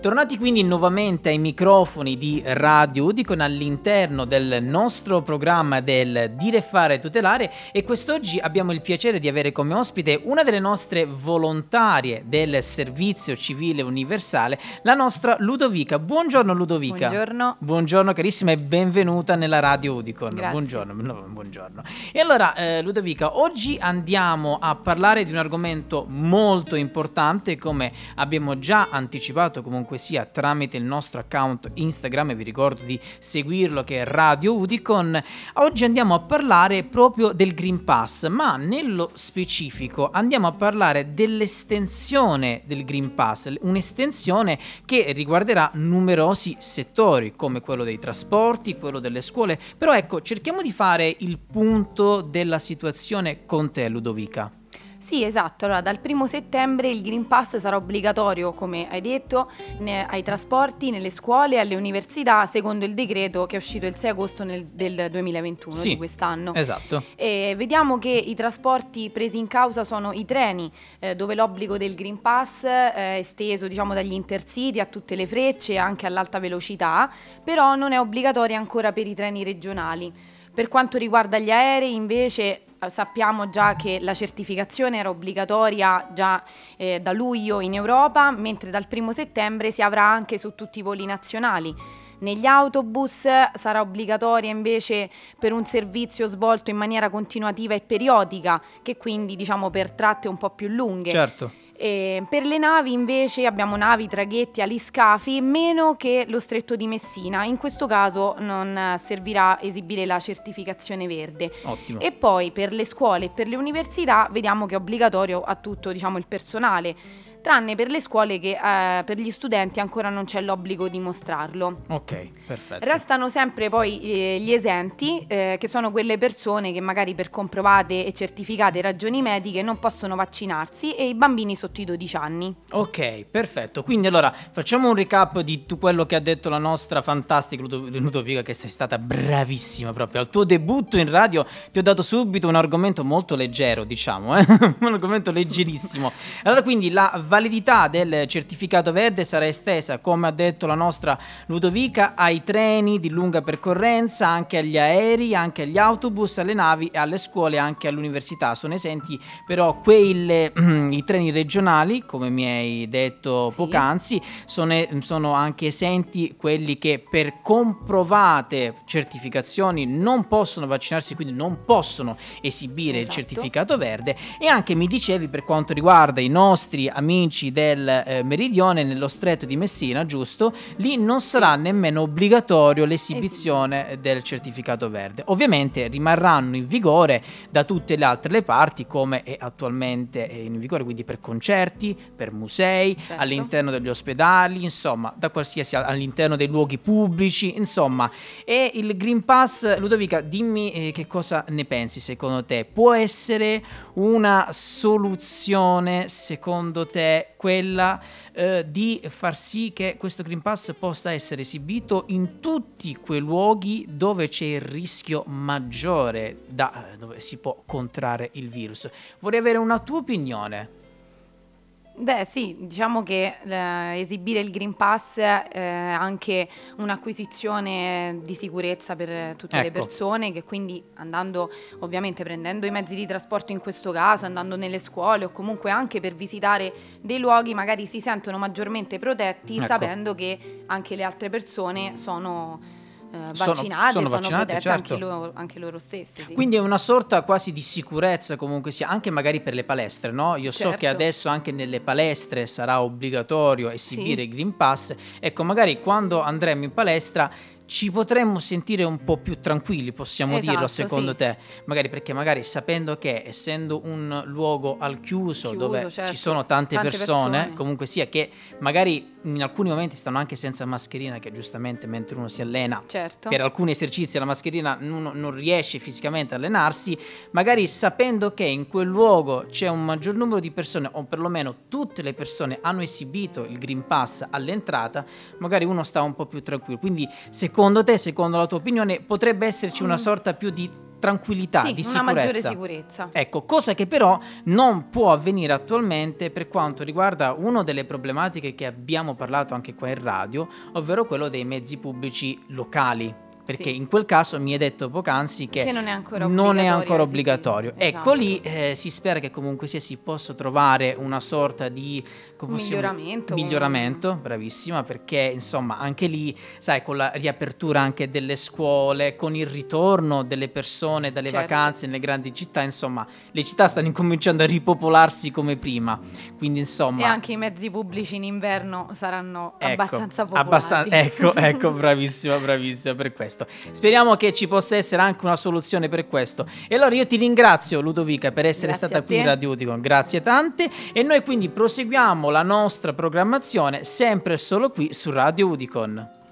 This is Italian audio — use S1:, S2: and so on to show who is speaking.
S1: Tornati quindi nuovamente ai microfoni di Radio Udicon all'interno del nostro programma del Dire Fare Tutelare e quest'oggi abbiamo il piacere di avere come ospite una delle nostre volontarie del Servizio Civile Universale, la nostra Ludovica. Buongiorno Ludovica.
S2: Buongiorno.
S1: Buongiorno carissima e benvenuta nella Radio Udicon.
S2: Grazie.
S1: Buongiorno, no, buongiorno. E allora eh, Ludovica, oggi andiamo a parlare di un argomento molto importante come abbiamo già anticipato comunque comunque sia tramite il nostro account Instagram e vi ricordo di seguirlo che è Radio Udicon. Oggi andiamo a parlare proprio del Green Pass, ma nello specifico andiamo a parlare dell'estensione del Green Pass, un'estensione che riguarderà numerosi settori come quello dei trasporti, quello delle scuole, però ecco cerchiamo di fare il punto della situazione con te Ludovica.
S2: Sì, esatto. Allora, dal primo settembre il Green Pass sarà obbligatorio, come hai detto, ne- ai trasporti, nelle scuole e alle università, secondo il decreto che è uscito il 6 agosto nel- del 2021
S1: Sì,
S2: di quest'anno.
S1: Esatto.
S2: E vediamo che i trasporti presi in causa sono i treni, eh, dove l'obbligo del Green Pass eh, è esteso diciamo, dagli intercity a tutte le frecce e anche all'alta velocità, però non è obbligatoria ancora per i treni regionali. Per quanto riguarda gli aerei, invece, sappiamo già che la certificazione era obbligatoria già eh, da luglio in Europa, mentre dal primo settembre si avrà anche su tutti i voli nazionali. Negli autobus sarà obbligatoria invece per un servizio svolto in maniera continuativa e periodica, che quindi diciamo per tratte un po' più lunghe.
S1: Certo.
S2: E per le navi invece abbiamo navi, traghetti, aliscafi, meno che lo stretto di Messina. In questo caso non servirà esibire la certificazione verde.
S1: Ottimo.
S2: E poi per le scuole e per le università vediamo che è obbligatorio a tutto diciamo, il personale, tranne per le scuole che eh, per gli studenti ancora non c'è l'obbligo di mostrarlo.
S1: Ok, perfetto.
S2: Restano sempre poi eh, gli esenti, eh, che sono quelle persone che magari per comprovate e certificate ragioni mediche non possono vaccinarsi e i bambini sotto i 12 anni.
S1: Ok, perfetto. Quindi allora facciamo un recap di tutto quello che ha detto la nostra fantastica Ludo- Ludovica, che sei stata bravissima proprio. Al tuo debutto in radio ti ho dato subito un argomento molto leggero, diciamo, eh? un argomento leggerissimo. Allora quindi la validità del certificato verde sarà estesa, come ha detto la nostra Ludovica, ai treni di lunga percorrenza, anche agli aerei, anche agli autobus, alle navi, alle scuole e anche all'università. Sono esenti però quelle, i treni regionali, come mi hai detto
S2: Sì.
S1: poc'anzi, sono, sono anche esenti quelli che per comprovate certificazioni non possono vaccinarsi, quindi non possono esibire il
S2: Esatto.
S1: certificato verde. E anche mi dicevi per quanto riguarda i nostri amici del eh, Meridione nello stretto di Messina, giusto? Lì non sarà nemmeno obbligatorio l'esibizione del certificato verde. Ovviamente rimarranno in vigore da tutte le altre le parti come è attualmente in vigore, quindi per concerti, per musei,
S2: Certo.
S1: all'interno degli ospedali, insomma, da qualsiasi all'interno dei luoghi pubblici, insomma. E il Green Pass, Ludovica, dimmi eh, che cosa ne pensi secondo te? Può essere una soluzione secondo te quella eh, di far sì che questo Green Pass possa essere esibito in tutti quei luoghi dove c'è il rischio maggiore da eh, dove si può contrarre il virus? Vorrei avere una tua opinione.
S2: Beh sì, diciamo che eh, esibire il Green Pass è anche un'acquisizione di sicurezza per tutte le
S1: Ecco.
S2: persone che quindi andando ovviamente prendendo i mezzi di trasporto in questo caso, andando nelle scuole o comunque anche per visitare dei luoghi magari si sentono maggiormente protetti
S1: Ecco.
S2: sapendo che anche le altre persone sono eh,
S1: Sono-
S2: vaccinate,
S1: sono vaccinate, certo.
S2: anche, loro, anche loro stesse. sì.
S1: Quindi è una sorta quasi di sicurezza comunque sia, anche magari per le palestre, no? Io so che
S2: Certo.
S1: adesso anche nelle palestre sarà obbligatorio esibire
S2: Sì.
S1: il Green Pass. Ecco, magari quando andremo in palestra ci potremmo sentire un po' più tranquilli, possiamo dirlo
S2: Esatto,
S1: secondo
S2: sì.
S1: te? Magari perché magari sapendo che essendo un luogo al chiuso,
S2: Chiuso,
S1: dove
S2: certo.
S1: ci sono tante,
S2: Tante
S1: persone,
S2: persone.
S1: comunque sia che magari in alcuni momenti stanno anche senza mascherina, che giustamente mentre uno si allena
S2: certo.
S1: per alcuni esercizi la mascherina non, non riesce fisicamente a allenarsi, magari sapendo che in quel luogo c'è un maggior numero di persone, o perlomeno tutte le persone hanno esibito il Green Pass all'entrata, magari uno sta un po' più tranquillo. Quindi, secondo te, secondo la tua opinione, potrebbe esserci una
S2: Mm.
S1: sorta più di tranquillità,
S2: sì,
S1: di
S2: una
S1: sicurezza.
S2: maggiore sicurezza.
S1: Ecco, cosa che però non può avvenire attualmente per quanto riguarda una delle problematiche che abbiamo parlato anche qua in radio, ovvero quello dei mezzi pubblici locali. Perché
S2: Sì.
S1: in quel caso mi hai detto poc'anzi che,
S2: Che non è ancora
S1: non
S2: obbligatorio
S1: ancora obbligatorio. Ecco
S2: Esatto.
S1: lì eh, si spera che comunque sia si possa trovare una sorta di
S2: Miglioramento.
S1: miglioramento, bravissima, perché insomma anche lì, sai, con la riapertura anche delle scuole, con il ritorno delle persone dalle
S2: Certo.
S1: vacanze nelle grandi città, insomma, le città stanno incominciando a ripopolarsi come prima. Quindi insomma,
S2: E anche i mezzi pubblici in inverno saranno
S1: Ecco,
S2: abbastanza popolati.
S1: abbastan- ecco, ecco, bravissima, bravissima per questo. Speriamo che ci possa essere anche una soluzione per questo. E allora io ti ringrazio Ludovica per essere
S2: Grazie
S1: stata qui in. Radio Udicon, grazie tante e noi quindi proseguiamo la nostra programmazione sempre e solo qui su Radio Udicon.